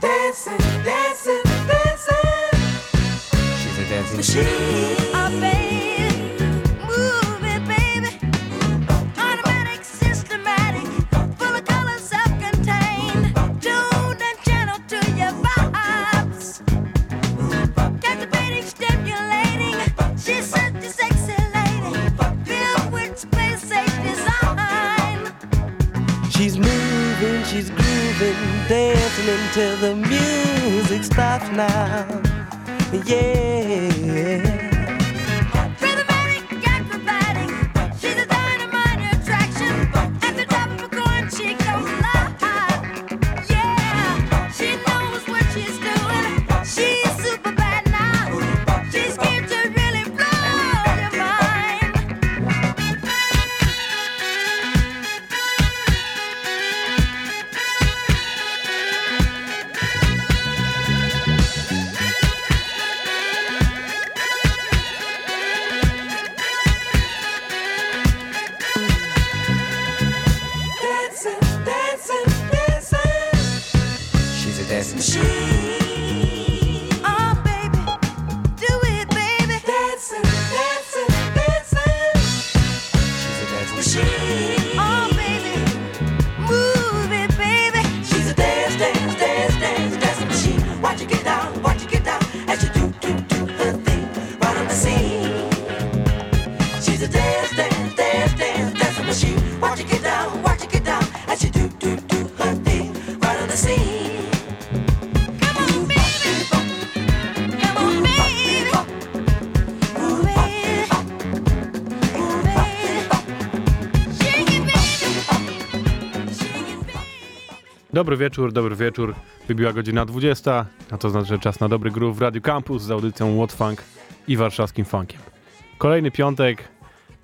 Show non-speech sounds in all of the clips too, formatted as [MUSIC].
Dancing, dancing, dancing. She's a dancing machine. Oh, Dobry wieczór, dobry wieczór. Wybiła godzina 20, a to znaczy, że czas na dobry groove w Radio Campus z audycją What Funk i warszawskim funkiem. Kolejny piątek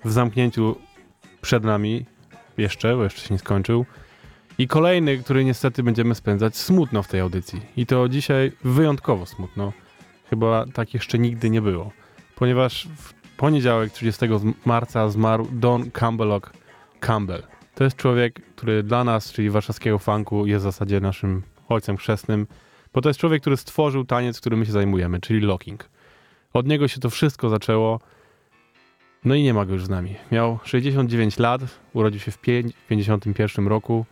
w zamknięciu przed nami, jeszcze, bo jeszcze się nie skończył. I kolejny, który niestety będziemy spędzać smutno w tej audycji. I to dzisiaj wyjątkowo smutno. Chyba tak jeszcze nigdy nie było. Ponieważ w poniedziałek 30 marca zmarł Don Campbellock Campbell. To jest człowiek, który dla nas, czyli warszawskiego funku, jest w zasadzie naszym ojcem chrzestnym, bo to jest człowiek, który stworzył taniec, którym my się zajmujemy, czyli locking. Od niego się to wszystko zaczęło. No i nie ma go już z nami. Miał 69 lat, urodził się w pię- 51 roku.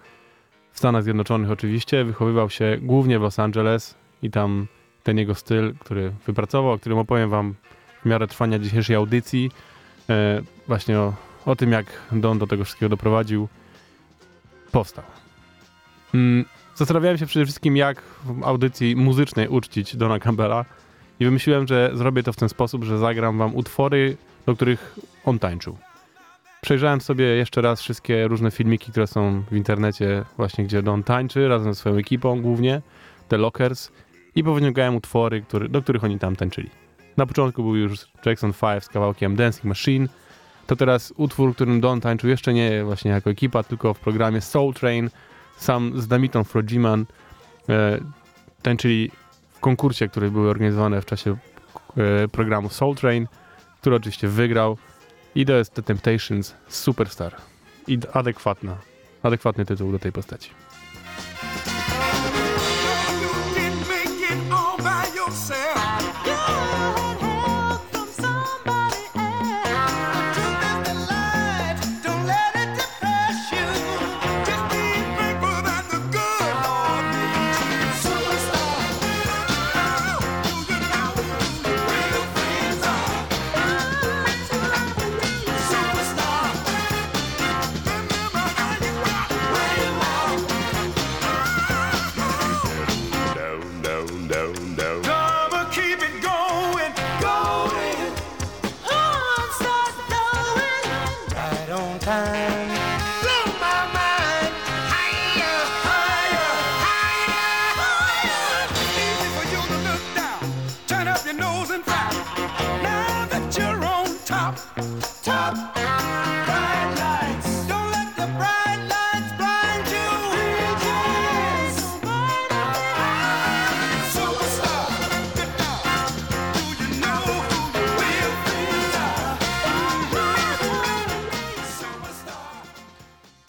W Stanach Zjednoczonych oczywiście, wychowywał się głównie w Los Angeles i tam ten jego styl, który wypracował, o którym opowiem wam w miarę trwania dzisiejszej audycji, e, właśnie o, o tym, jak Don do tego wszystkiego doprowadził, powstał. Mm, zastanawiałem się przede wszystkim, jak w audycji muzycznej uczcić Dona Campbella i wymyśliłem, że zrobię to w ten sposób, że zagram wam utwory, do których on tańczył. Przejrzałem sobie jeszcze raz wszystkie różne filmiki, które są w internecie, właśnie gdzie Don tańczy razem ze swoją ekipą głównie, The Lockers, i powyciągałem utwory, który, do których oni tam tańczyli. Na początku był już Jackson 5 z kawałkiem Dancing Machine, to teraz utwór, którym Don tańczył jeszcze nie właśnie jako ekipa, tylko w programie Soul Train, sam z Damitą Frodziman e, tańczyli w konkursie, który były organizowane w czasie e, programu Soul Train, który oczywiście wygrał. I to jest The Temptations Superstar. I adekwatna, adekwatny tytuł do tej postaci.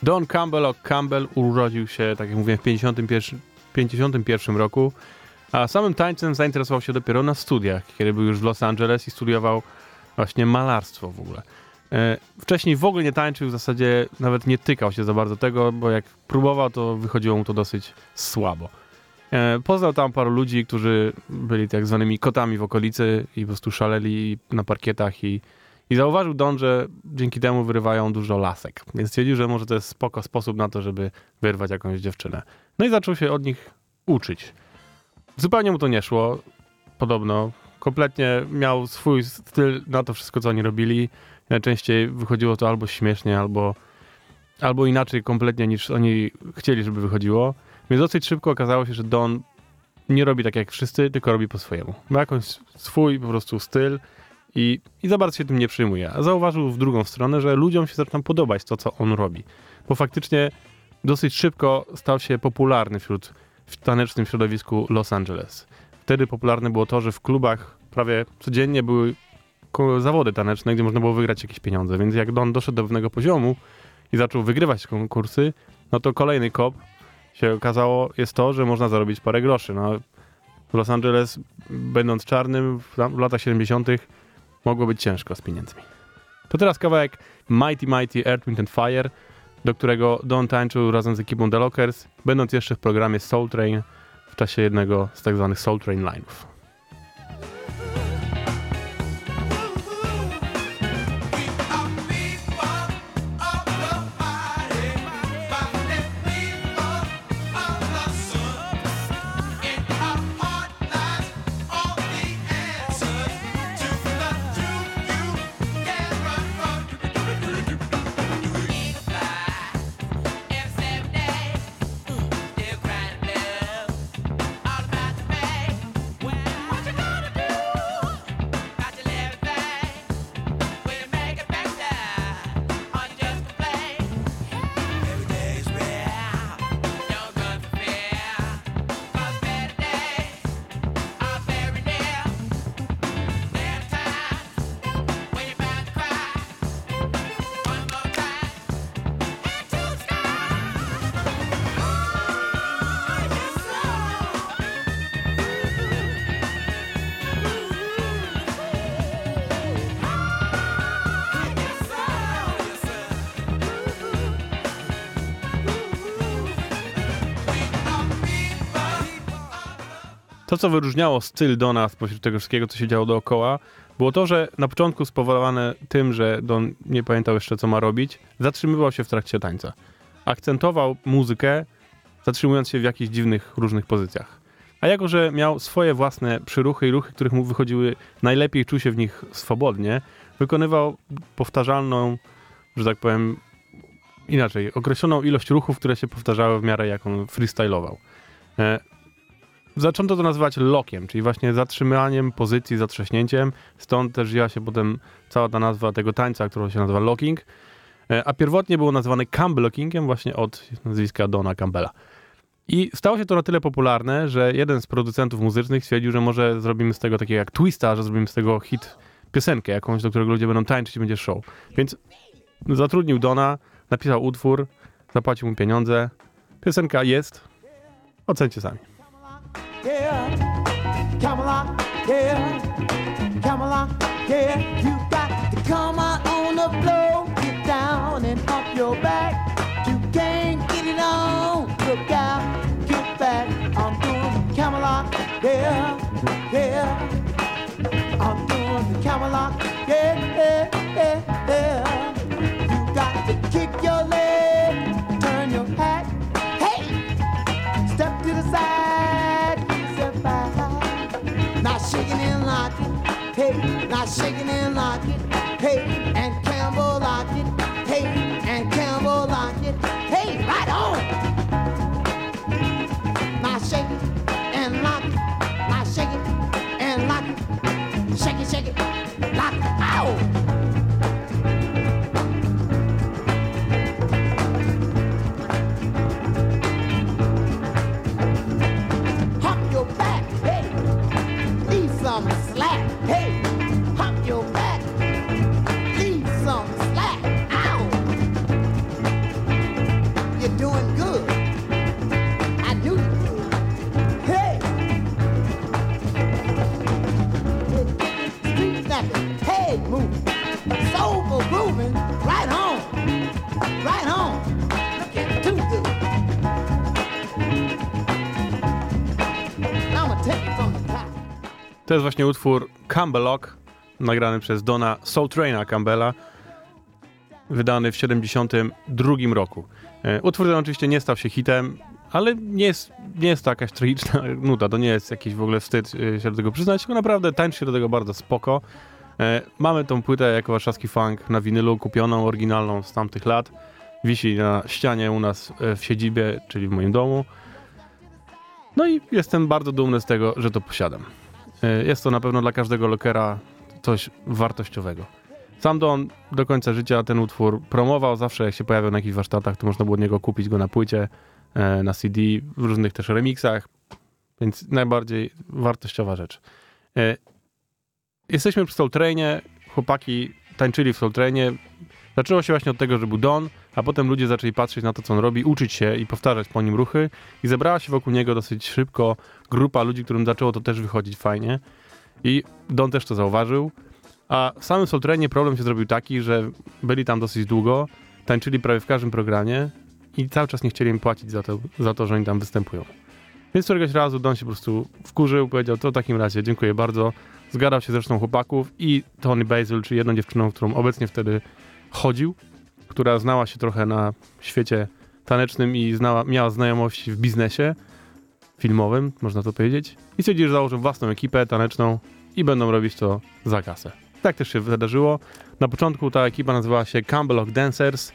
Don Campbell, Campbell urodził się, tak jak mówiłem, w 51, 1951 roku, a samym tańcem zainteresował się dopiero na studiach, kiedy był już w Los Angeles i studiował właśnie malarstwo w ogóle. E, Wcześniej w ogóle nie tańczył, w zasadzie nawet nie tykał się za bardzo tego, bo jak próbował, to wychodziło mu to dosyć słabo. E, Poznał tam paru ludzi, którzy byli tak zwanymi kotami w okolicy i po prostu szaleli na parkietach i, i zauważył Don, że dzięki temu wyrywają dużo lasek. Więc stwierdził, że może to jest spoko sposób na to, żeby wyrwać jakąś dziewczynę. No i zaczął się od nich uczyć. Zupełnie mu to nie szło, podobno. Kompletnie miał swój styl na to wszystko, co oni robili. Najczęściej wychodziło to albo śmiesznie, albo, albo inaczej kompletnie niż oni chcieli, żeby wychodziło. Więc dosyć szybko okazało się, że Don nie robi tak jak wszyscy, tylko robi po swojemu. Ma jakąś swój po prostu styl i, i za bardzo się tym nie przyjmuje. A zauważył w drugą stronę, że ludziom się zaczyna podobać to, co on robi. Bo faktycznie dosyć szybko stał się popularny wśród w tanecznym środowisku Los Angeles. Wtedy popularne było to, że w klubach prawie codziennie były zawody taneczne, gdzie można było wygrać jakieś pieniądze. Więc jak Don doszedł do pewnego poziomu i zaczął wygrywać konkursy, no to kolejny kop się okazało jest to, że można zarobić parę groszy. No, Los Angeles, będąc czarnym w, w latach 70., mogło być ciężko z pieniędzmi. To teraz kawałek Mighty Mighty Earth, Wind and Fire, do którego Don tańczył razem z ekipą The Lockers, będąc jeszcze w programie Soul Train w czasie jednego z tak zwanych Soul Train line'ów. To, co wyróżniało styl Dona spośród tego wszystkiego, co się działo dookoła, było to, że na początku spowodowane tym, że Don nie pamiętał jeszcze, co ma robić, zatrzymywał się w trakcie tańca. Akcentował muzykę, zatrzymując się w jakichś dziwnych, różnych pozycjach. A jako, że miał swoje własne przyruchy i ruchy, których mu wychodziły najlepiej, czuł się w nich swobodnie, wykonywał powtarzalną, że tak powiem, inaczej, określoną ilość ruchów, które się powtarzały w miarę jak on freestylował. Zaczęto to nazywać lockiem, czyli właśnie zatrzymaniem pozycji, zatrzaśnięciem. Stąd też wzięła się potem cała ta nazwa tego tańca, którą się nazywa locking. E, A pierwotnie było nazywane lockingiem właśnie od nazwiska Dona Campbella. I stało się to na tyle popularne, że jeden z producentów muzycznych stwierdził, że może zrobimy z tego takiego jak twista, że zrobimy z tego hit piosenkę jakąś, do którego ludzie będą tańczyć i będzie show. Więc zatrudnił Dona, napisał utwór, zapłacił mu pieniądze. Piosenka jest. Ocencie sami. Yeah. Camelot, yeah. Camelot, yeah. You got to come out on the floor, get down and up your back. You can't get it on. Look out, get back. I'm doing Camelot, yeah, yeah. I'm doing the Camelot, yeah, yeah, yeah, yeah. You got to kick your leg, shaking and locking, hey, jest właśnie utwór Campbellock, nagrany przez Dona Soultraina Campbella, wydany w 72 roku. E, Utwór ten oczywiście nie stał się hitem, ale nie jest, nie jest to jakaś tragiczna [LAUGHS] nuda, to nie jest jakiś w ogóle wstyd e, się do tego przyznać, tylko naprawdę tańczy się do tego bardzo spoko. E, Mamy tą płytę jako warszawski funk na winylu, kupioną, oryginalną z tamtych lat. Wisi na ścianie u nas w siedzibie, czyli w moim domu. No i jestem bardzo dumny z tego, że to posiadam. E, Jest to na pewno dla każdego lockera coś wartościowego. Sam Don do końca życia ten utwór promował, zawsze jak się pojawiał na jakichś warsztatach, to można było od niego kupić go na płycie, e, na CD, w różnych też remixach, więc najbardziej wartościowa rzecz. E, Jesteśmy przy Soul Trainie, chłopaki tańczyli w Soul Trainie. Zaczęło się właśnie od tego, że był Don, a potem ludzie zaczęli patrzeć na to, co on robi, uczyć się i powtarzać po nim ruchy i zebrała się wokół niego dosyć szybko grupa ludzi, którym zaczęło to też wychodzić fajnie. I Don też to zauważył. A w samym Soul Trainie problem się zrobił taki, że byli tam dosyć długo, tańczyli prawie w każdym programie i cały czas nie chcieli im płacić za to, za to że oni tam występują. Więc któregoś razu Don się po prostu wkurzył, powiedział, to w takim razie dziękuję bardzo. Zgadał się z resztą chłopaków i Tony Basil, czyli jedną dziewczyną, którą obecnie wtedy chodził, która znała się trochę na świecie tanecznym i znała, miała znajomości w biznesie filmowym, można to powiedzieć. I stwierdzili, że założą własną ekipę taneczną i będą robić to za kasę. Tak też się wydarzyło. Na początku ta ekipa nazywała się Campbellock Dancers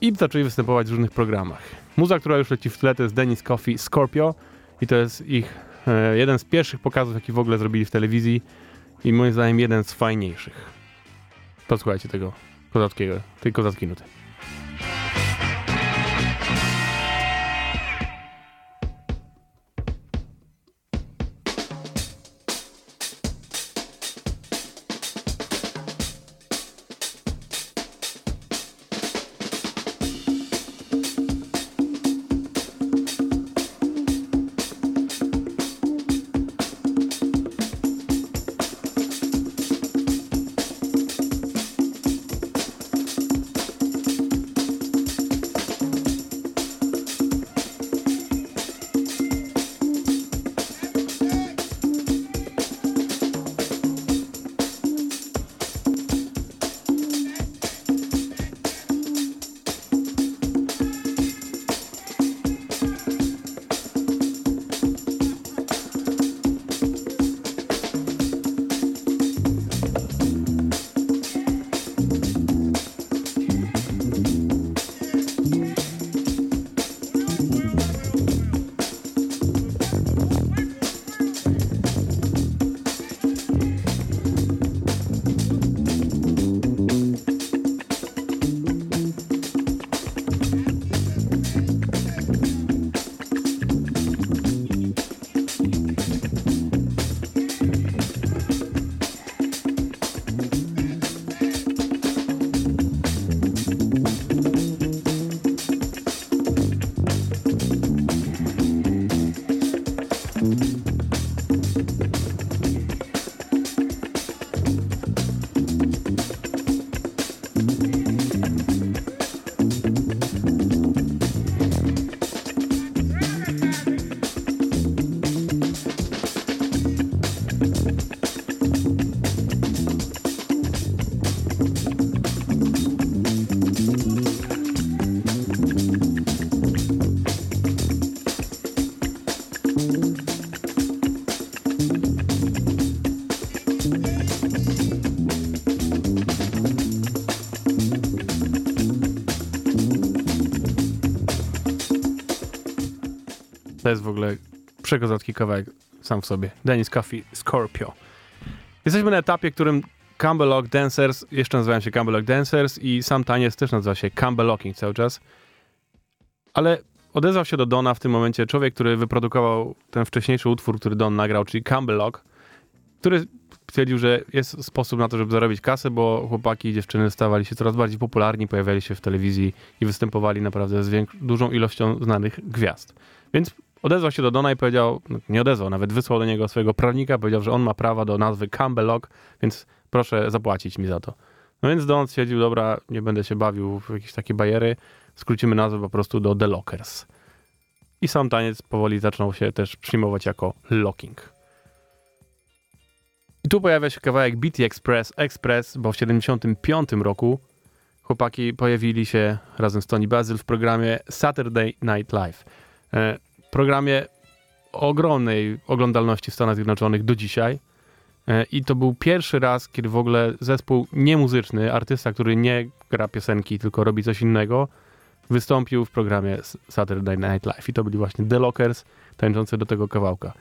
i zaczęli występować w różnych programach. Muza, która już leci w tle, to jest Dennis Coffey Scorpio i to jest ich e, jeden z pierwszych pokazów, jaki w ogóle zrobili w telewizji i moim zdaniem jeden z fajniejszych. Posłuchajcie tego kozackiego, tej kozackiej nuty. To jest w ogóle przekozacki kawałek sam w sobie. Dennis Coffey, Scorpio. Jesteśmy na etapie, którym Campbellock Dancers, jeszcze nazywają się Campbellock Dancers i sam taniec też nazywa się Campbellocking cały czas. Ale odezwał się do Dona w tym momencie człowiek, który wyprodukował ten wcześniejszy utwór, który Don nagrał, czyli Campbellock, który stwierdził, że jest sposób na to, żeby zarobić kasę, bo chłopaki i dziewczyny stawali się coraz bardziej popularni, pojawiali się w telewizji i występowali naprawdę z dużą ilością znanych gwiazd. Więc odezwał się do Dona i powiedział, no, nie odezwał, nawet wysłał do niego swojego prawnika, powiedział, że on ma prawa do nazwy Campbell Lock, więc proszę zapłacić mi za to. No więc Don stwierdził, dobra, nie będę się bawił w jakieś takie bajery, skrócimy nazwę po prostu do The Lockers. I sam taniec powoli zaczął się też przyjmować jako locking. I tu pojawia się kawałek BT Express, Express, bo w 75 roku chłopaki pojawili się razem z Tony Basil w programie Saturday Night Live. Programie ogromnej oglądalności w Stanach Zjednoczonych do dzisiaj. E, I to był pierwszy raz, kiedy w ogóle zespół niemuzyczny, artysta, który nie gra piosenki, tylko robi coś innego, wystąpił w programie Saturday Night Live. I to byli właśnie The Lockers, tańczący do tego kawałka.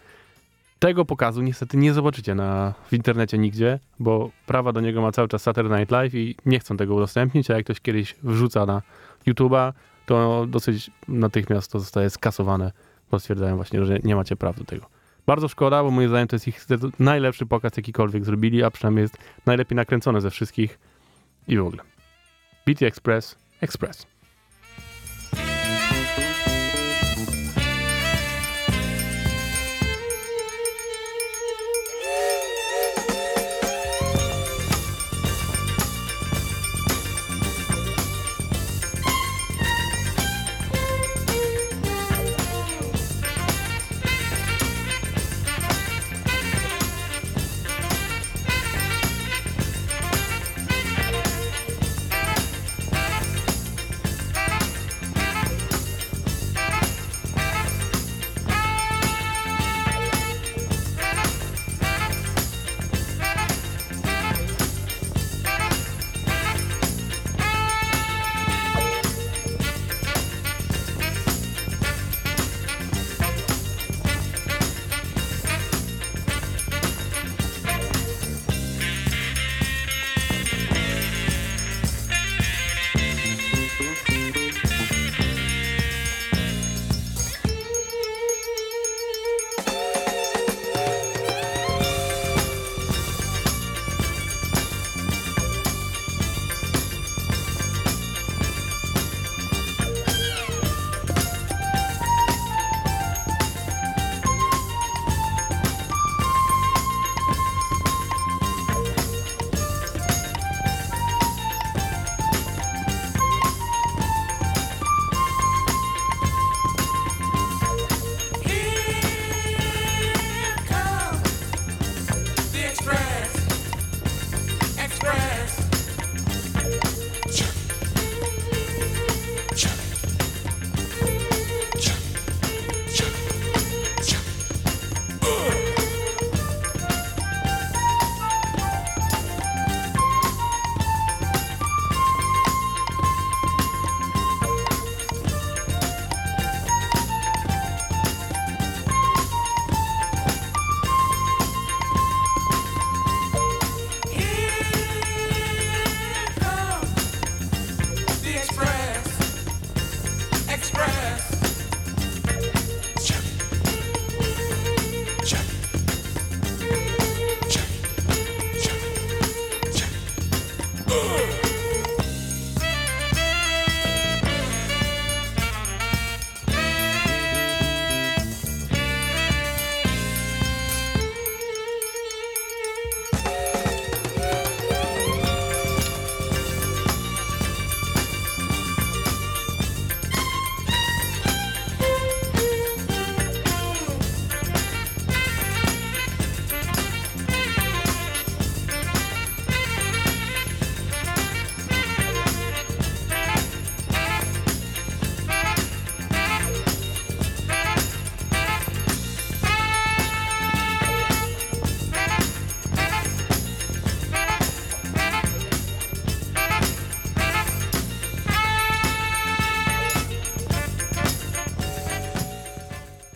Tego pokazu niestety nie zobaczycie na, w internecie nigdzie, bo prawa do niego ma cały czas Saturday Night Live i nie chcą tego udostępnić, a jak ktoś kiedyś wrzuca na YouTube'a, to dosyć natychmiast to zostaje skasowane, bo stwierdzają właśnie, że nie macie praw do tego. Bardzo szkoda, bo moim zdaniem to jest ich najlepszy pokaz, jakikolwiek zrobili, a przynajmniej jest najlepiej nakręcony ze wszystkich i w ogóle. BT Express, Express.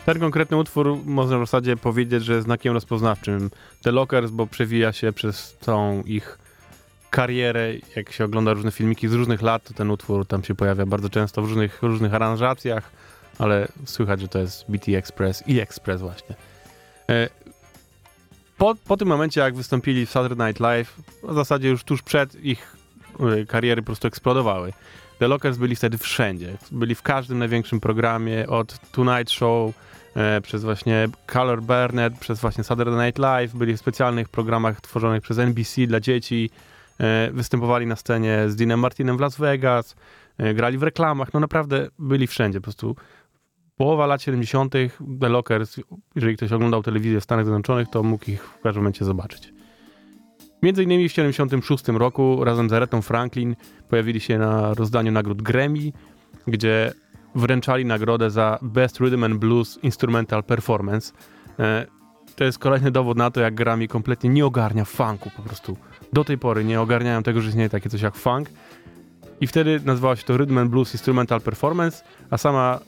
Ten konkretny utwór można w zasadzie powiedzieć, że jest znakiem rozpoznawczym The Lockers, bo przewija się przez całą ich karierę. Jak się ogląda różne filmiki z różnych lat, to ten utwór tam się pojawia bardzo często w różnych, różnych aranżacjach, ale słychać, że to jest BT Express i Express właśnie. E, Po, po tym momencie, jak wystąpili w Saturday Night Live, w zasadzie już tuż przed ich y, kariery po prostu eksplodowały. The Lockers byli wtedy wszędzie. Byli w każdym największym programie, od Tonight Show, e, przez właśnie Color Burner, przez właśnie Saturday Night Live, byli w specjalnych programach tworzonych przez NBC dla dzieci, e, występowali na scenie z Deanem Martinem w Las Vegas, e, grali w reklamach, no naprawdę byli wszędzie, po prostu połowa lat 70. The Lockers, jeżeli ktoś oglądał telewizję w Stanach Zjednoczonych, to mógł ich w każdym momencie zobaczyć. Między innymi w 76 roku razem z Aretą Franklin pojawili się na rozdaniu nagród Grammy, gdzie wręczali nagrodę za Best Rhythm and Blues Instrumental Performance. E, To jest kolejny dowód na to, jak Grammy kompletnie nie ogarnia funku po prostu. Do tej pory nie ogarniają tego, że istnieje takie coś jak funk. I wtedy nazywało się to Rhythm and Blues Instrumental Performance, a sama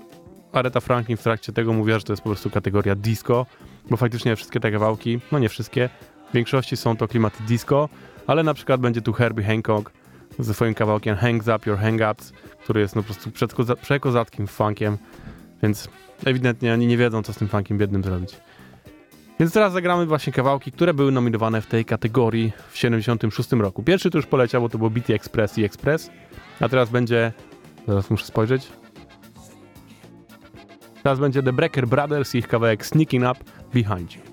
Aretha Franklin w trakcie tego mówiła, że to jest po prostu kategoria disco, bo faktycznie wszystkie te kawałki, no nie wszystkie, w większości są to klimaty disco, ale na przykład będzie tu Herbie Hancock ze swoim kawałkiem Hangs Up Your Hang-Ups, który jest no po prostu przedkoza- przekozackim funkiem, więc ewidentnie oni nie wiedzą, co z tym funkiem biednym zrobić. Więc teraz zagramy właśnie kawałki, które były nominowane w tej kategorii w 76 roku. Pierwszy to już poleciał, bo to był BT Express i Express, a teraz będzie, zaraz muszę spojrzeć, teraz będzie The Breaker Brothers i ich kawałek Sneaking Up Behind You.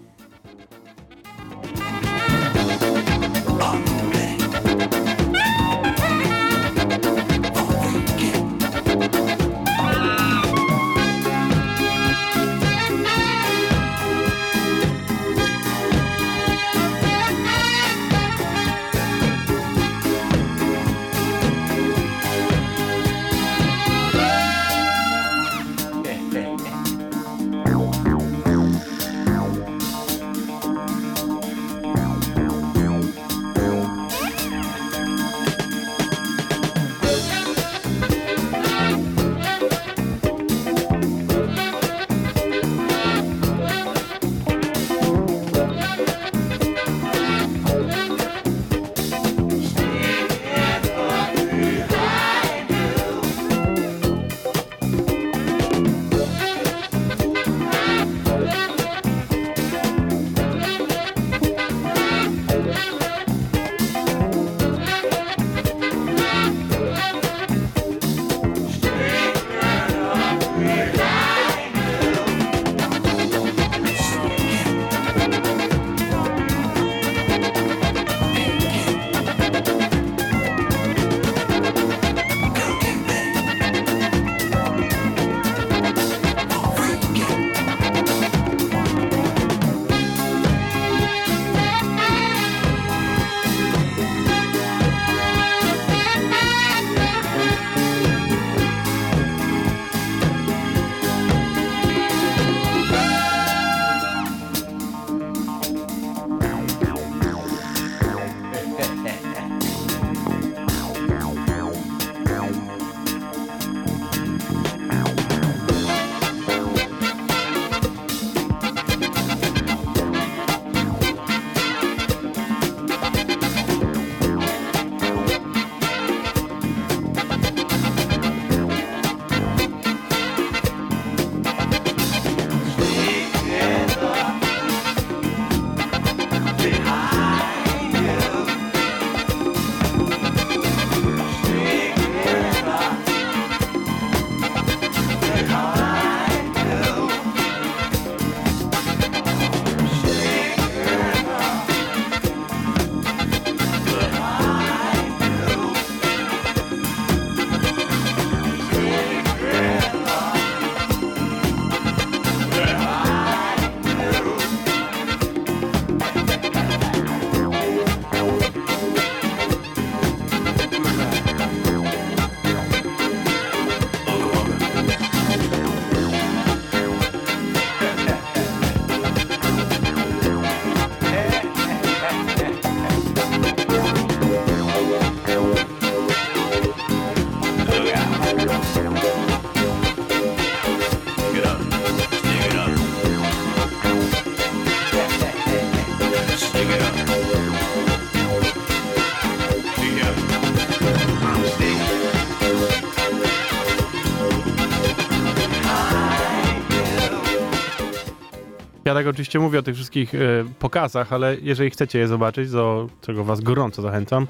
Tak oczywiście mówię o tych wszystkich e, pokazach, ale jeżeli chcecie je zobaczyć, do czego was gorąco zachęcam,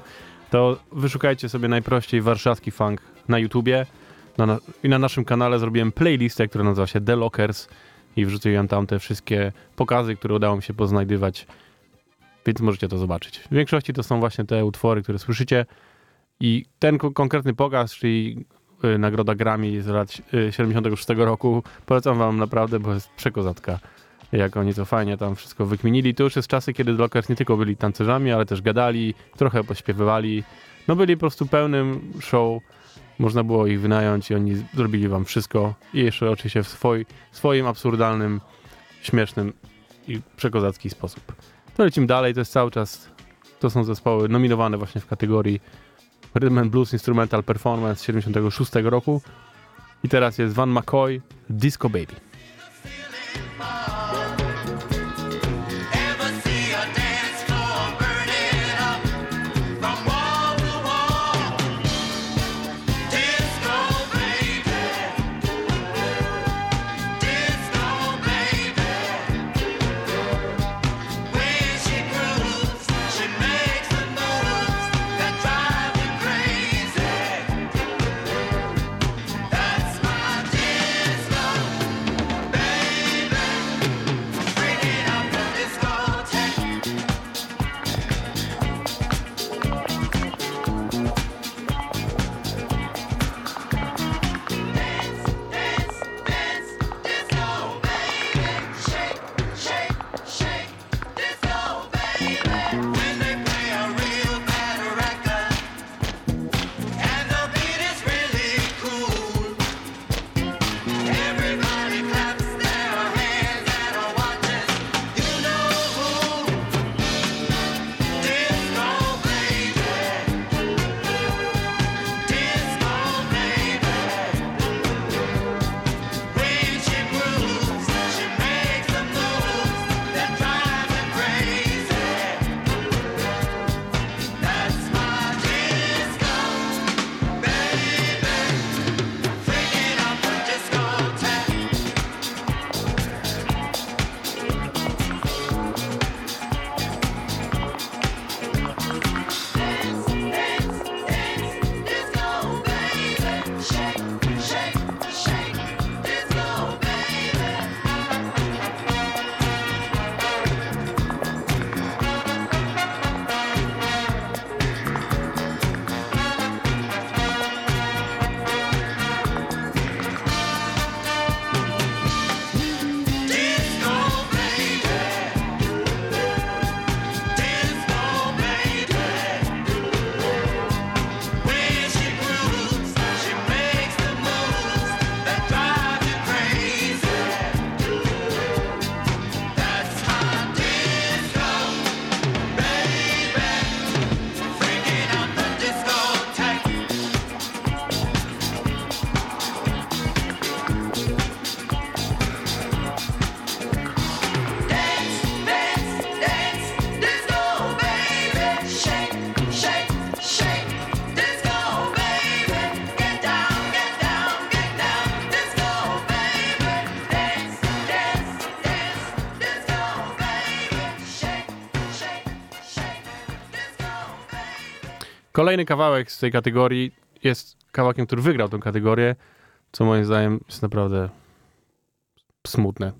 to wyszukajcie sobie najprościej warszawski funk na YouTubie. Na, na, I na naszym kanale zrobiłem playlistę, która nazywa się The Lockers i wrzuciłem tam te wszystkie pokazy, które udało mi się poznajdywać, więc możecie to zobaczyć. W większości to są właśnie te utwory, które słyszycie i ten ko- konkretny pokaz, czyli y, nagroda Grammy z lat y, 76 roku, polecam wam naprawdę, bo jest przekozatka. Jak oni to fajnie tam wszystko wykminili. To już jest czasy, kiedy Lockers nie tylko byli tancerzami, ale też gadali, trochę pośpiewywali. No byli po prostu pełnym show. Można było ich wynająć i oni zrobili wam wszystko. I jeszcze oczywiście w swoj, swoim absurdalnym, śmiesznym i przekozacki sposób. To lecimy dalej, to jest cały czas, to są zespoły nominowane właśnie w kategorii Rhythm and Blues Instrumental Performance 76 roku. I teraz jest Van McCoy, Disco Baby. Kolejny kawałek z tej kategorii jest kawałkiem, który wygrał tę kategorię, co moim zdaniem jest naprawdę smutne.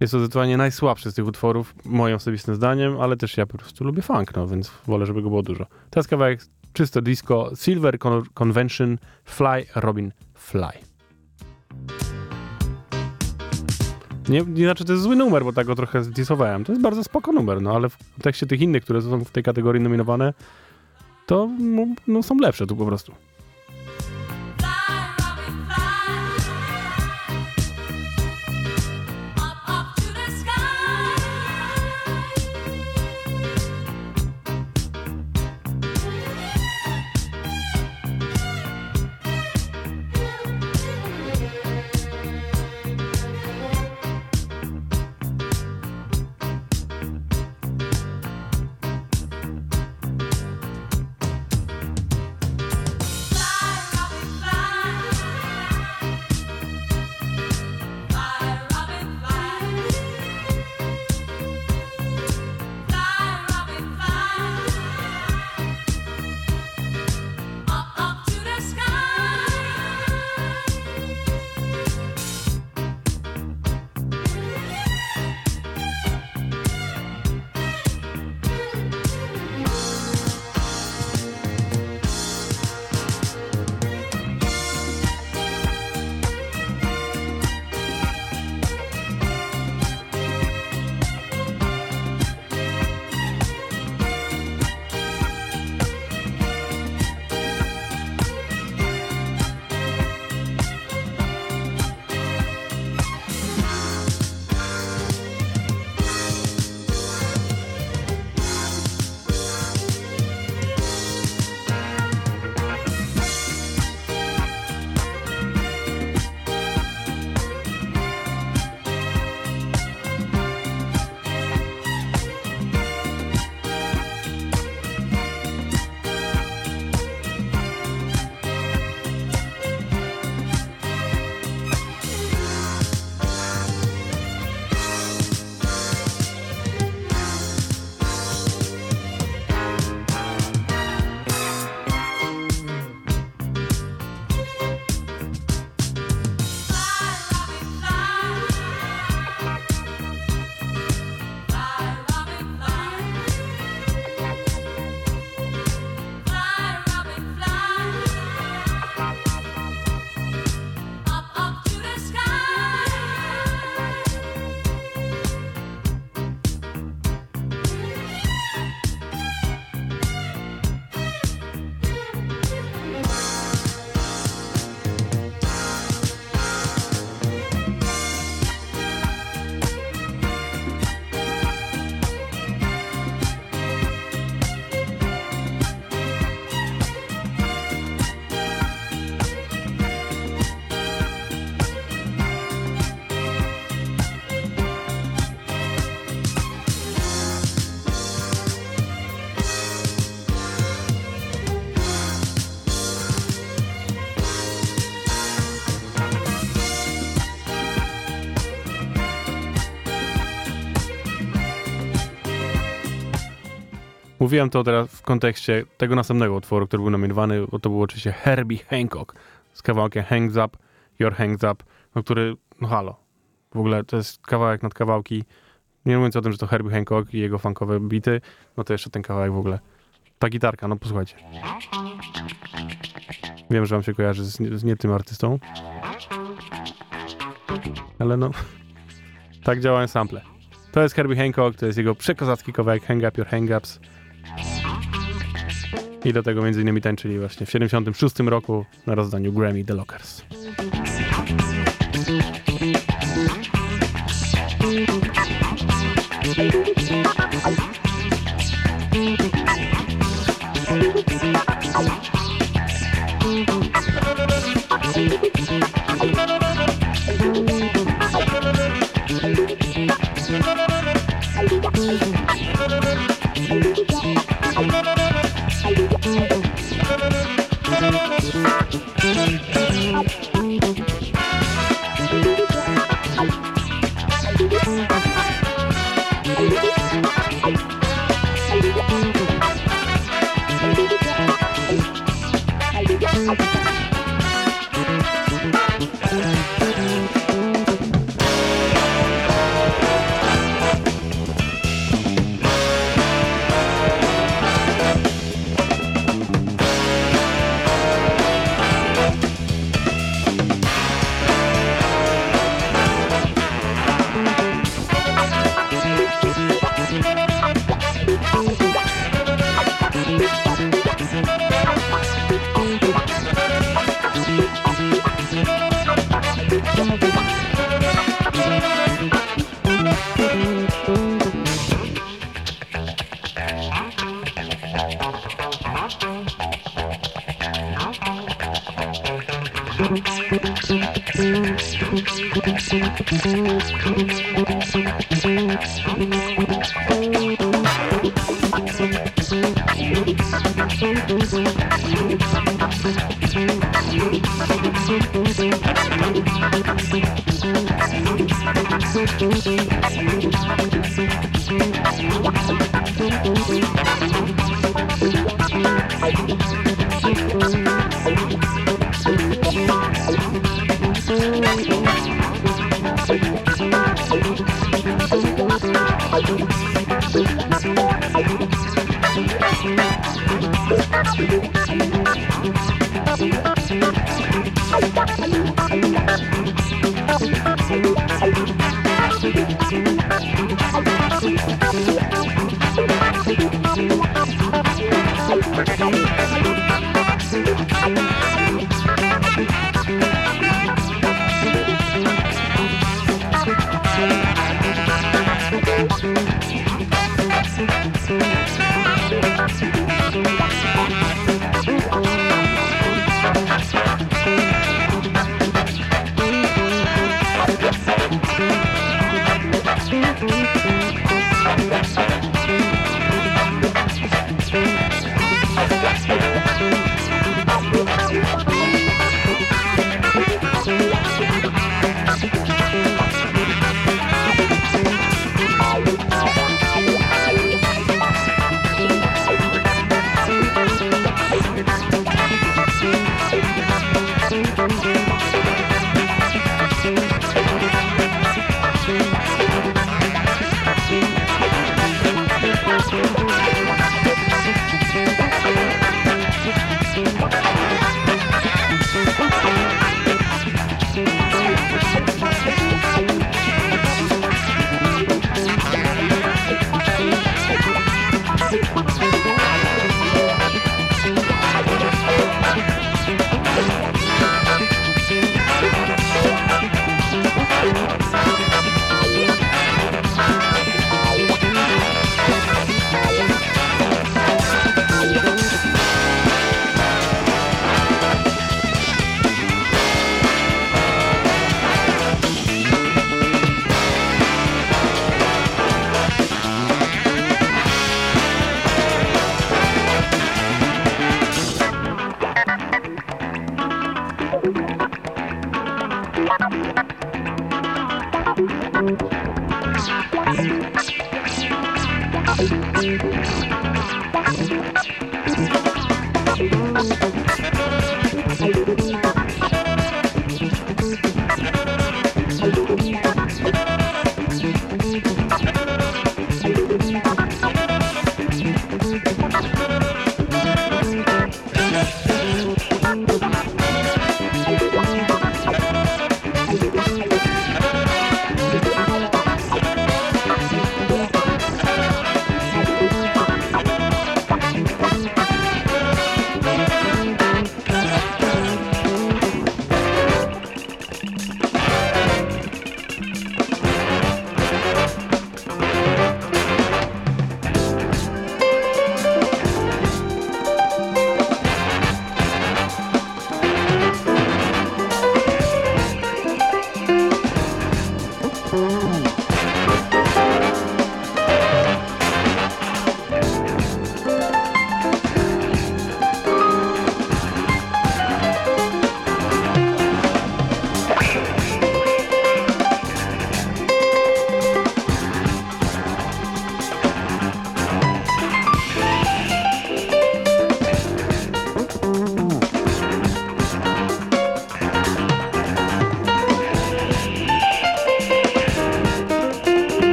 Jest to zdecydowanie najsłabszy z tych utworów, moim osobistym zdaniem, ale też ja po prostu lubię funk, no więc wolę, żeby go było dużo. Teraz kawałek czysto disco, Silver Con- Convention, Fly Robin Fly. Nie, nie znaczy, to jest zły numer, bo tak go trochę zdisowałem. To jest bardzo spoko numer, no ale w kontekście tych innych, które są w tej kategorii nominowane, to no, są lepsze tu po prostu. Mówiłem to teraz w kontekście tego następnego utworu, który był nominowany, to był oczywiście Herbie Hancock z kawałkiem Hangs Up, Your Hangs Up, no który, no halo, w ogóle to jest kawałek nad kawałki, nie mówiąc o tym, że to Herbie Hancock i jego funkowe bity, no to jeszcze ten kawałek w ogóle. Ta gitarka, no posłuchajcie. Wiem, że wam się kojarzy z, z nie tym artystą, ale no, [LAUGHS] tak działają sample. To jest Herbie Hancock, to jest jego przekozacki kawałek Hang Up Your Hang Ups. I do tego między innymi tańczyli właśnie w 76 roku na rozdaniu Grammy The Lockers. Thank Thank you.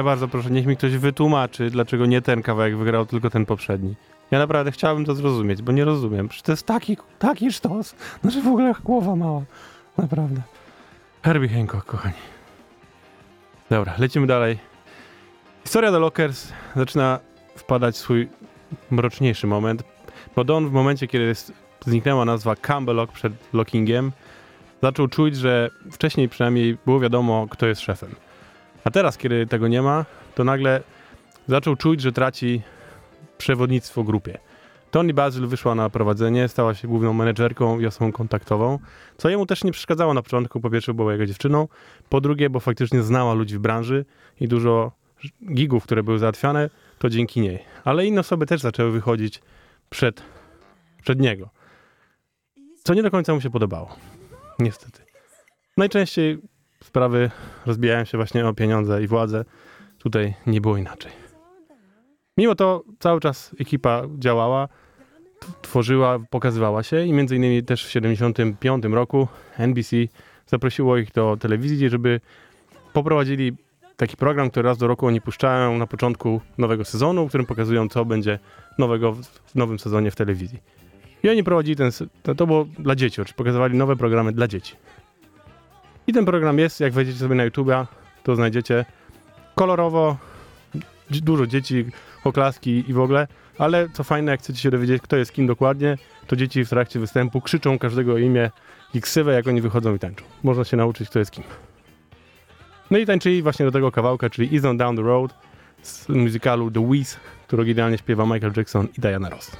Ja bardzo proszę, niech mi ktoś wytłumaczy, dlaczego nie ten kawałek wygrał, tylko ten poprzedni. Ja naprawdę chciałbym to zrozumieć, bo nie rozumiem. Przecież to jest taki, taki sztos. Znaczy w ogóle głowa mała. Naprawdę. Herbie Hancock, kochani. Dobra, lecimy dalej. Historia The Lockers zaczyna wpadać w swój mroczniejszy moment, bo Don w momencie, kiedy jest, zniknęła nazwa Campbellock przed lockingiem, zaczął czuć, że wcześniej przynajmniej było wiadomo, kto jest szefem. A teraz, kiedy tego nie ma, to nagle zaczął czuć, że traci przewodnictwo grupie. Tony Basil wyszła na prowadzenie, stała się główną menedżerką i osobą kontaktową, co jemu też nie przeszkadzało na początku, po pierwsze, bo była jego dziewczyną, po drugie, bo faktycznie znała ludzi w branży i dużo gigów, które były załatwiane, to dzięki niej. Ale inne osoby też zaczęły wychodzić przed, przed niego. Co nie do końca mu się podobało. Niestety. Najczęściej sprawy rozbijają się właśnie o pieniądze i władzę. Tutaj nie było inaczej. Mimo to cały czas ekipa działała, tworzyła, pokazywała się i między innymi też w 75 roku NBC zaprosiło ich do telewizji, żeby poprowadzili taki program, który raz do roku oni puszczają na początku nowego sezonu, w którym pokazują, co będzie nowego w nowym sezonie w telewizji. I oni prowadzili ten, to, było dla dzieci, oczywiście pokazywali nowe programy dla dzieci. I ten program jest, jak wejdziecie sobie na YouTube'a, to znajdziecie kolorowo, dużo dzieci, oklaski i w ogóle, ale co fajne, jak chcecie się dowiedzieć, kto jest kim dokładnie, to dzieci w trakcie występu krzyczą każdego imię i ksywę, jak oni wychodzą i tańczą. Można się nauczyć, kto jest kim. No i tańczyli właśnie do tego kawałka, czyli Ease on Down the Road z musicalu The Wiz, który oryginalnie śpiewa Michael Jackson i Diana Ross.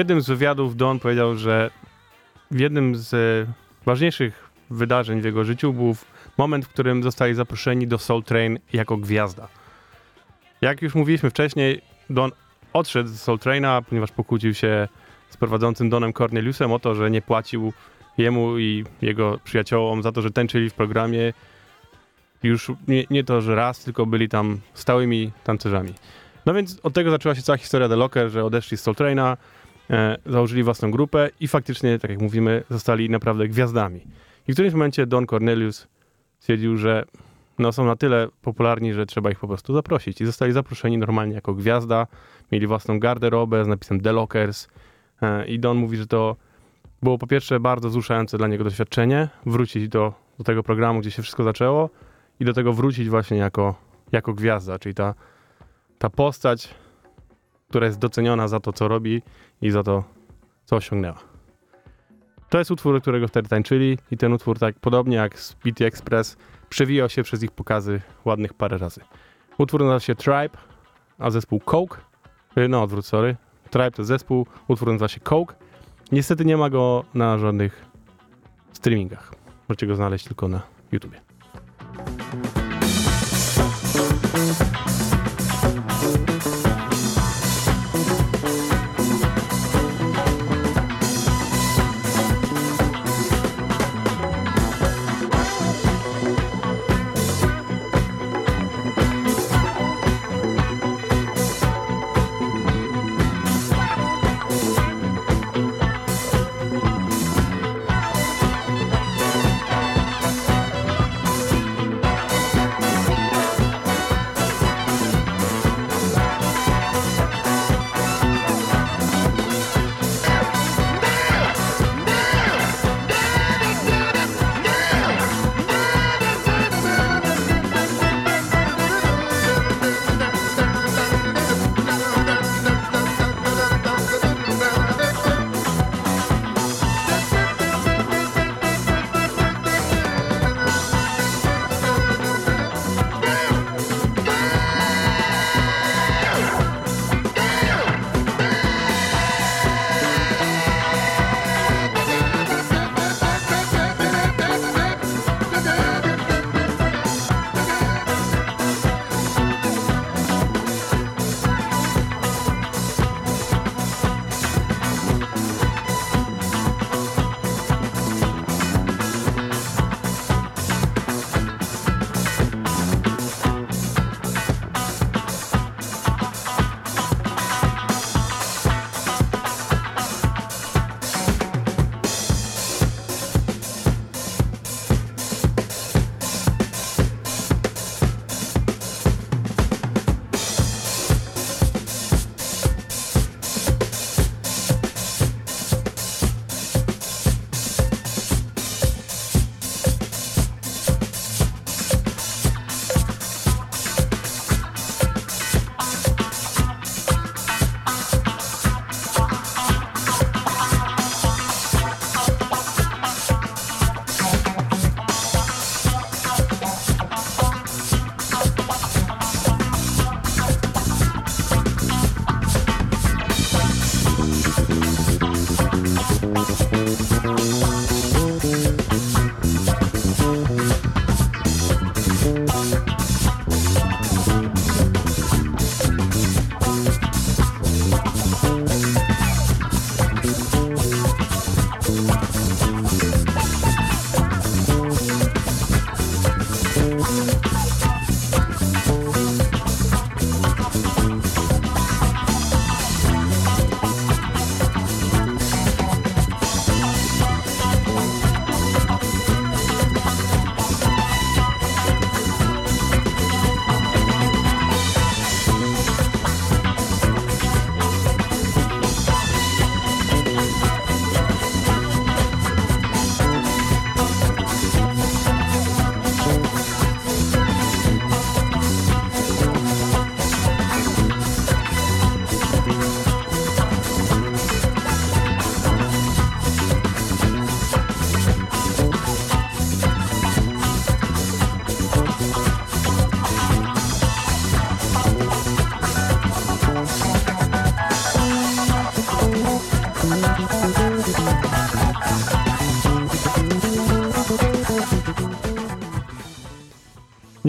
Jednym z wywiadów Don powiedział, że jednym z e, ważniejszych wydarzeń w jego życiu był moment, w którym zostali zaproszeni do Soul Train jako gwiazda. Jak już mówiliśmy wcześniej, Don odszedł z Soul Traina, ponieważ pokłócił się z prowadzącym Donem Corneliusem o to, że nie płacił jemu i jego przyjaciołom za to, że tańczyli w programie. Już nie, nie to, że raz, tylko byli tam stałymi tancerzami. No więc od tego zaczęła się cała historia The Locker, że odeszli z Soul Traina, założyli własną grupę i faktycznie, tak jak mówimy, zostali naprawdę gwiazdami. I w którymś momencie Don Cornelius stwierdził, że no, są na tyle popularni, że trzeba ich po prostu zaprosić. I zostali zaproszeni normalnie jako gwiazda, mieli własną garderobę z napisem The Lockers. E, I Don mówi, że to było po pierwsze bardzo wzruszające dla niego doświadczenie, wrócić do, do tego programu, gdzie się wszystko zaczęło i do tego wrócić właśnie jako, jako gwiazda, czyli ta, ta postać, która jest doceniona za to, co robi i za to, co osiągnęła. To jest utwór, którego wtedy tańczyli i ten utwór, tak podobnie jak z Express, przewijał się przez ich pokazy ładnych parę razy. Utwór nazywa się Tribe, a zespół Coke, y, no odwrót, sorry. Tribe to zespół, utwór nazywa się Coke. Niestety nie ma go na żadnych streamingach. Możecie go znaleźć tylko na YouTubie.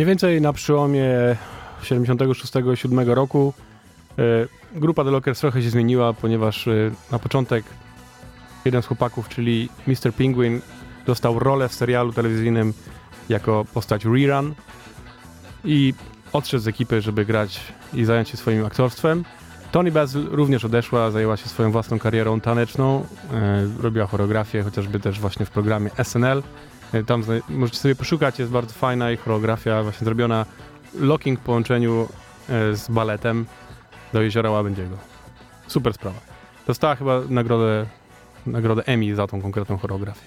Mniej więcej na przełomie 76 i 7 roku e, grupa The Lockers trochę się zmieniła, ponieważ e, na początek jeden z chłopaków, czyli Mr. Penguin, dostał rolę w serialu telewizyjnym jako postać Rerun i odszedł z ekipy, żeby grać i zająć się swoim aktorstwem. Tony Basil również odeszła, zajęła się swoją własną karierą taneczną, e, robiła choreografię, chociażby też właśnie w programie SNL. E, Tam możecie sobie poszukać, jest bardzo fajna i choreografia właśnie zrobiona locking w połączeniu e, z baletem do Jeziora Łabędziego. Super sprawa. Dostała chyba nagrodę, nagrodę Emmy za tą konkretną choreografię.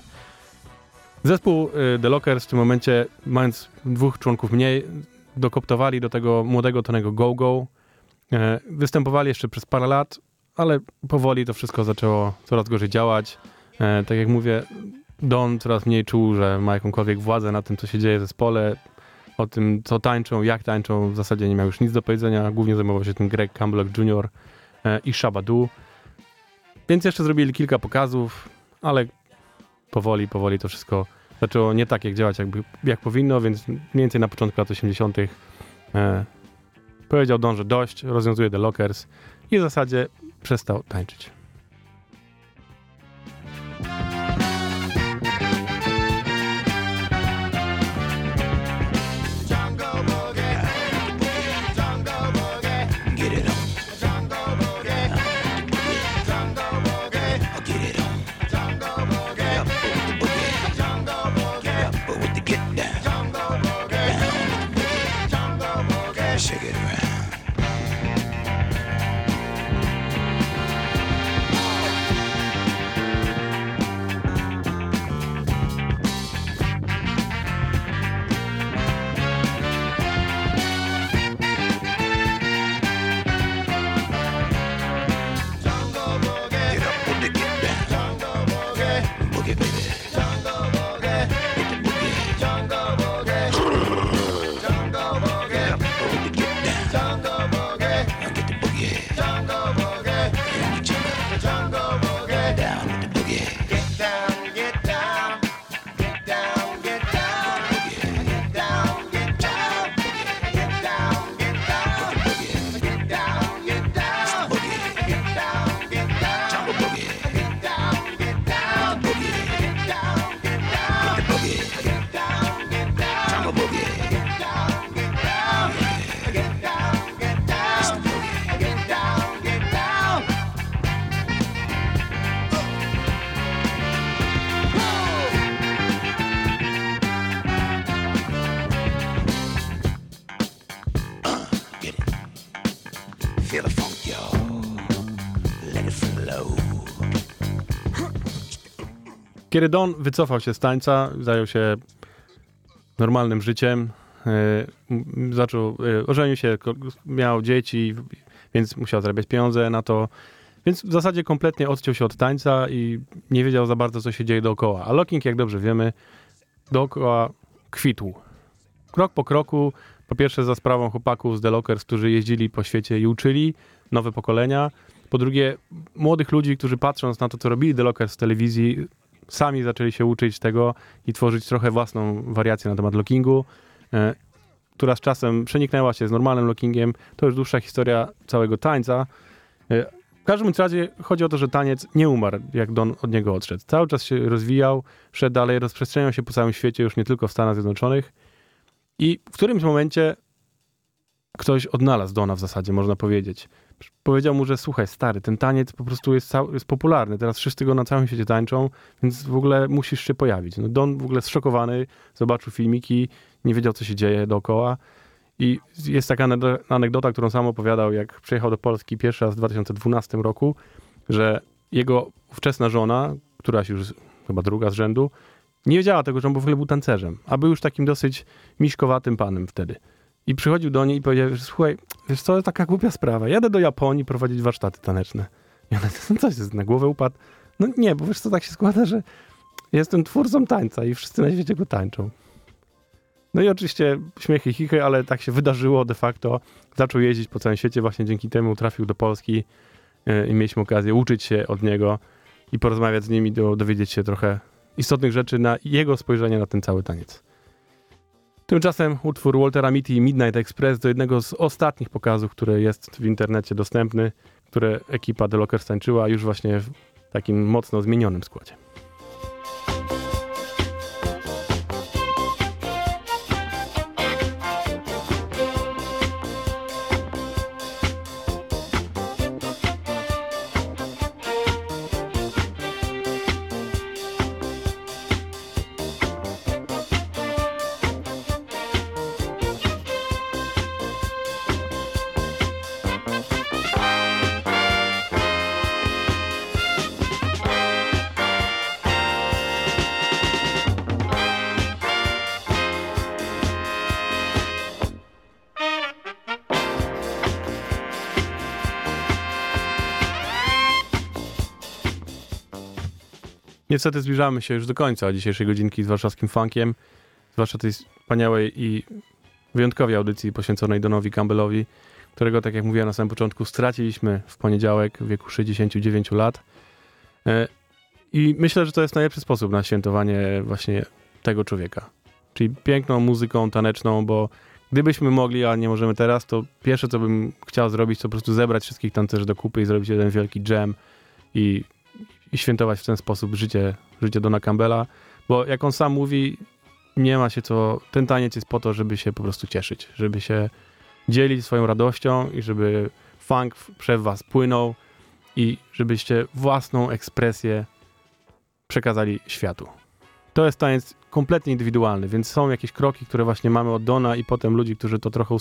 Zespół y, The Lockers w tym momencie, mając dwóch członków mniej, dokoptowali do tego młodego Tonego Go-Go. E, Występowali jeszcze przez parę lat, ale powoli to wszystko zaczęło coraz gorzej działać. E, Tak jak mówię, Don coraz mniej czuł, że ma jakąkolwiek władzę na tym, co się dzieje w zespole, o tym, co tańczą, jak tańczą. W zasadzie nie miał już nic do powiedzenia. Głównie zajmował się tym Greg Campbell Jr. e, i Shabadu. Więc jeszcze zrobili kilka pokazów, ale powoli, powoli to wszystko zaczęło nie tak jak działać, jakby, jak powinno, więc mniej więcej na początku lat 80. E, powiedział Don, że dość, rozwiązuje The Lockers i w zasadzie przestał tańczyć. Kiedy Don wycofał się z tańca, zajął się normalnym życiem, m- zaczął, e, ożenił się, miał dzieci, więc musiał zarabiać pieniądze na to. Więc w zasadzie kompletnie odciął się od tańca i nie wiedział za bardzo, co się dzieje dookoła. A Locking, jak dobrze wiemy, dookoła kwitł. Krok po kroku, po pierwsze za sprawą chłopaków z The Lockers, którzy jeździli po świecie i uczyli nowe pokolenia. Po drugie, młodych ludzi, którzy patrząc na to, co robili The Lockers w telewizji, sami zaczęli się uczyć tego i tworzyć trochę własną wariację na temat lockingu, e, która z czasem przeniknęła się z normalnym lockingiem. To już dłuższa historia całego tańca. E, W każdym razie chodzi o to, że taniec nie umarł, jak Don od niego odszedł. Cały czas się rozwijał, szedł dalej, rozprzestrzeniał się po całym świecie, już nie tylko w Stanach Zjednoczonych. I w którymś momencie ktoś odnalazł Dona w zasadzie, można powiedzieć. Powiedział mu, że słuchaj, stary, ten taniec po prostu jest, jest popularny, teraz wszyscy go na całym świecie tańczą, więc w ogóle musisz się pojawić. No Don w ogóle zszokowany, zobaczył filmiki, nie wiedział, co się dzieje dookoła. I jest taka ane- anegdota, którą sam opowiadał, jak przyjechał do Polski pierwszy raz w 2012 roku, że jego ówczesna żona, któraś już chyba druga z rzędu, nie wiedziała tego, że on w ogóle był tancerzem, a był już takim dosyć miśkowatym panem wtedy. I przychodził do niej i powiedział, słuchaj, wiesz co, taka głupia sprawa, jadę do Japonii prowadzić warsztaty taneczne. I ona, [LAUGHS] co się na głowę upadł? No nie, bo wiesz co, tak się składa, że jestem twórcą tańca i wszyscy na świecie go tańczą. No i oczywiście śmiechy, chichy, ale tak się wydarzyło de facto. Zaczął jeździć po całym świecie, właśnie dzięki temu trafił do Polski yy, i mieliśmy okazję uczyć się od niego. i porozmawiać z nim i do, dowiedzieć się trochę istotnych rzeczy na jego spojrzenie na ten cały taniec. Tymczasem utwór Waltera Mitty Midnight Express do jednego z ostatnich pokazów, który jest w internecie dostępny, które ekipa The Lockers tańczyła już właśnie w takim mocno zmienionym składzie. Niestety zbliżamy się już do końca dzisiejszej godzinki z warszawskim funkiem, zwłaszcza tej wspaniałej i wyjątkowej audycji poświęconej Donowi Campbellowi, którego, tak jak mówiłem na samym początku, straciliśmy w poniedziałek w wieku 69 lat. E, I myślę, że to jest najlepszy sposób na świętowanie właśnie tego człowieka. Czyli piękną muzyką taneczną, bo gdybyśmy mogli, a nie możemy teraz, to pierwsze, co bym chciał zrobić, to po prostu zebrać wszystkich tancerzy do kupy i zrobić jeden wielki jam i, i świętować w ten sposób życie, życie Dona Campbella, bo jak on sam mówi, nie ma się co, ten taniec jest po to, żeby się po prostu cieszyć, żeby się dzielić swoją radością i żeby funk przez was płynął i żebyście własną ekspresję przekazali światu. To jest taniec kompletnie indywidualny, więc są jakieś kroki, które właśnie mamy od Dona i potem ludzi, którzy to trochę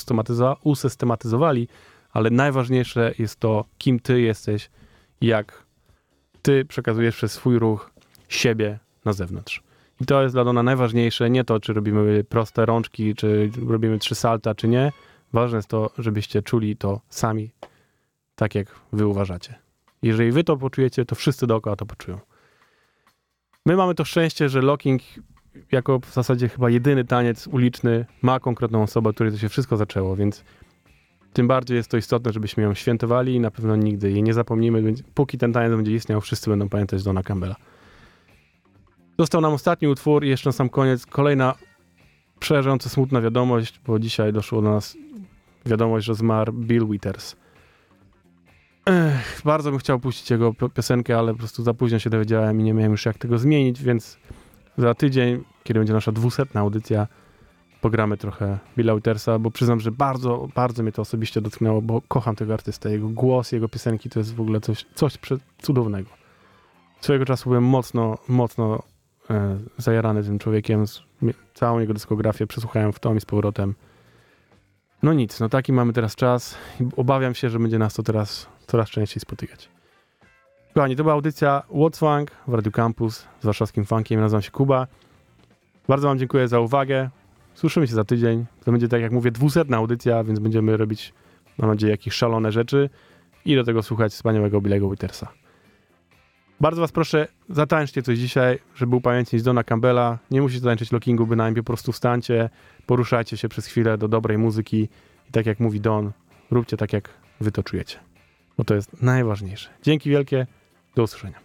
usystematyzowali, ale najważniejsze jest to, kim ty jesteś jak ty przekazujesz przez swój ruch siebie na zewnątrz. I to jest dla Dona najważniejsze, nie to, czy robimy proste rączki, czy robimy trzy salta, czy nie. Ważne jest to, żebyście czuli to sami, tak jak wy uważacie. Jeżeli wy to poczujecie, to wszyscy dookoła to poczują. My mamy to szczęście, że locking jako w zasadzie chyba jedyny taniec uliczny ma konkretną osobę, której to się wszystko zaczęło, więc tym bardziej jest to istotne, żebyśmy ją świętowali i na pewno nigdy jej nie zapomnimy. Póki ten taniec będzie istniał, wszyscy będą pamiętać Dona Campbella. Został nam ostatni utwór i jeszcze na sam koniec kolejna przerażająco smutna wiadomość, bo dzisiaj doszło do nas wiadomość, że zmarł Bill Withers. Ech, bardzo bym chciał puścić jego pi- piosenkę, ale po prostu za późno się dowiedziałem i nie miałem już jak tego zmienić, więc za tydzień, kiedy będzie nasza dwusetna audycja, pogramy trochę Billa Withersa, bo przyznam, że bardzo, bardzo mnie to osobiście dotknęło, bo kocham tego artystę. Jego głos, jego piosenki to jest w ogóle coś, coś cudownego. Swojego czasu byłem mocno, mocno e, zajarany tym człowiekiem. Całą jego dyskografię przesłuchałem w tom i z powrotem. No nic, no taki mamy teraz czas obawiam się, że będzie nas to teraz coraz częściej spotykać. Kochani, to była audycja What's Funk w Radio Campus z warszawskim funkiem. Nazywam się Kuba. Bardzo wam dziękuję za uwagę. Słyszymy się za tydzień. To będzie, tak jak mówię, dwusetna audycja, więc będziemy robić, mam nadzieję, jakieś szalone rzeczy i do tego słuchać wspaniałego Billego Withersa. Bardzo was proszę, zatańczcie coś dzisiaj, żeby upamiętnić Dona Campbella. Nie musicie tańczyć lockingu bynajmniej, po prostu wstańcie, poruszajcie się przez chwilę do dobrej muzyki i tak jak mówi Don, róbcie tak, jak wy to czujecie. Bo to jest najważniejsze. Dzięki wielkie, do usłyszenia.